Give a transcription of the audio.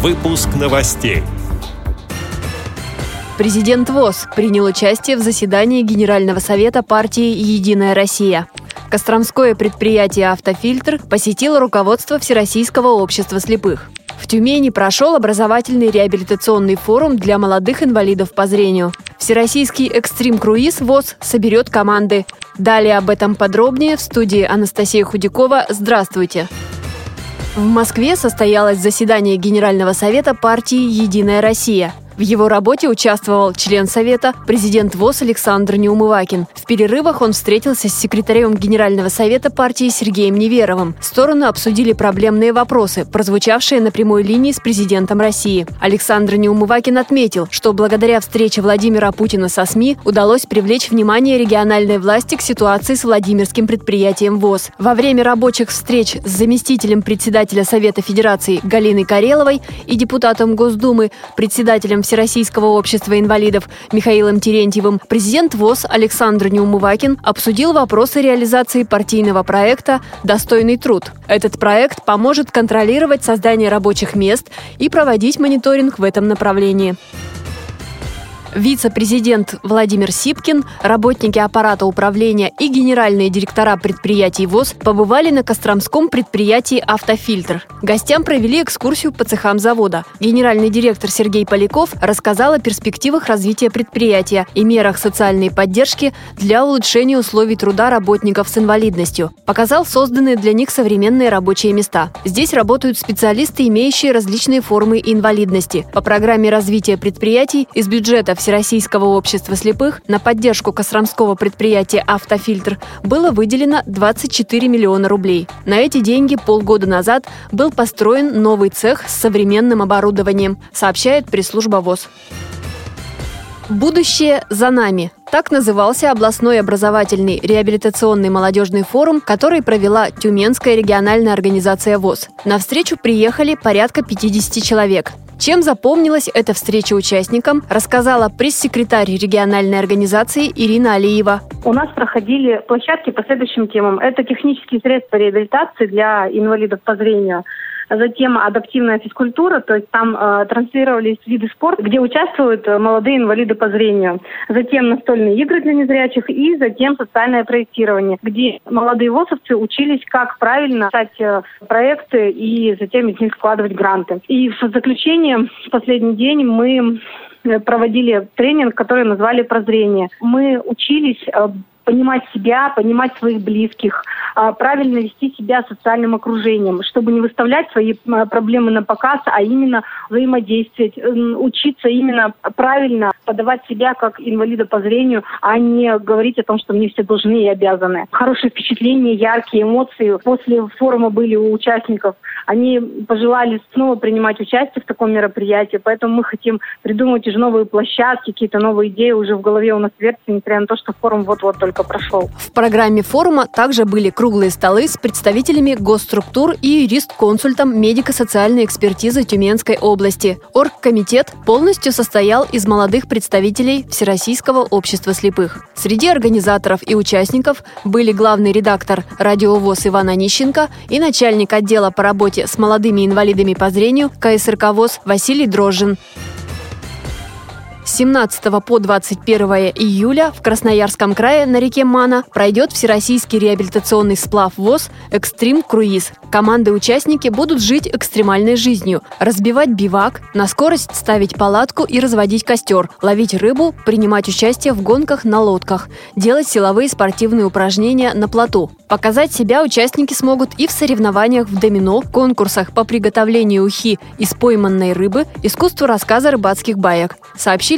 Выпуск новостей. Президент ВОЗ принял участие в заседании Генерального совета партии «Единая Россия». Костромское предприятие «Автофильтр» посетило руководство Всероссийского общества слепых. В Тюмени прошел образовательный реабилитационный форум для молодых инвалидов по зрению. Всероссийский экстрим-круиз ВОЗ соберет команды. Далее об этом подробнее в студии Анастасия Худякова. Здравствуйте! В Москве состоялось заседание Генерального совета партии «Единая Россия». В его работе участвовал член Совета, президент ВОЗ Александр Неумывакин. В перерывах он встретился с секретарем Генерального Совета партии Сергеем Неверовым. Стороны обсудили проблемные вопросы, прозвучавшие на прямой линии с президентом России. Александр Неумывакин отметил, что благодаря встрече Владимира Путина со СМИ удалось привлечь внимание региональной власти к ситуации с Владимирским предприятием ВОЗ. Во время рабочих встреч с заместителем председателя Совета Федерации Галиной Кареловой и депутатом Госдумы, председателем Всероссийского общества инвалидов Михаилом Терентьевым президент ВОЗ Александр Неумывакин обсудил вопросы реализации партийного проекта «Достойный труд». Этот проект поможет контролировать создание рабочих мест и проводить мониторинг в этом направлении. Вице-президент Владимир Сипкин, работники аппарата управления и генеральные директора предприятий ВОЗ побывали на Костромском предприятии «Автофильтр». Гостям провели экскурсию по цехам завода. Генеральный директор Сергей Поляков рассказал о перспективах развития предприятия и мерах социальной поддержки для улучшения условий труда работников с инвалидностью. Показал созданные для них современные рабочие места. Здесь работают специалисты, имеющие различные формы инвалидности. По программе развития предприятий из бюджета Всероссийского общества слепых на поддержку Костромского предприятия «Автофильтр» было выделено 24 миллиона рублей. На эти деньги полгода назад был построен новый цех с современным оборудованием, сообщает пресс-служба ВОЗ. Будущее за нами. Так назывался областной образовательный реабилитационный молодежный форум, который провела Тюменская региональная организация ВОЗ. На встречу приехали порядка 50 человек. Чем запомнилась эта встреча участникам, рассказала пресс-секретарь региональной организации Ирина Алиева. У нас проходили площадки по следующим темам. Это технические средства реабилитации для инвалидов по зрению – затем адаптивная физкультура, то есть там э, транслировались виды спорта, где участвуют э, молодые инвалиды по зрению, затем настольные игры для незрячих и затем социальное проектирование, где молодые ВОСовцы учились, как правильно писать э, проекты и затем из них складывать гранты. И в заключение, в последний день мы проводили тренинг, который назвали «Прозрение». Мы учились э, понимать себя, понимать своих близких, а, правильно вести себя социальным окружением, чтобы не выставлять свои а, проблемы на показ, а именно взаимодействовать, учиться именно правильно подавать себя как инвалида по зрению, а не говорить о том, что мне все должны и обязаны. Хорошие впечатления, яркие эмоции после форума были у участников. Они пожелали снова принимать участие в таком мероприятии, поэтому мы хотим придумать уже новые площадки, какие-то новые идеи уже в голове у нас вертятся, несмотря на то, что форум вот-вот только прошел. В программе форума также были круглые столы с представителями госструктур и юрист-консультом медико-социальной экспертизы Тюменской области. Оргкомитет полностью состоял из молодых представителей Всероссийского общества слепых. Среди организаторов и участников были главный редактор радиовоз Иван Онищенко и начальник отдела по работе с молодыми инвалидами по зрению КСРК ВОЗ Василий Дрожжин. С 17 по 21 июля в Красноярском крае на реке Мана пройдет Всероссийский реабилитационный сплав ВОЗ «Экстрим Круиз». Команды-участники будут жить экстремальной жизнью, разбивать бивак, на скорость ставить палатку и разводить костер, ловить рыбу, принимать участие в гонках на лодках, делать силовые спортивные упражнения на плоту. Показать себя участники смогут и в соревнованиях в домино, конкурсах по приготовлению ухи из пойманной рыбы, искусству рассказа рыбацких баек, сообщили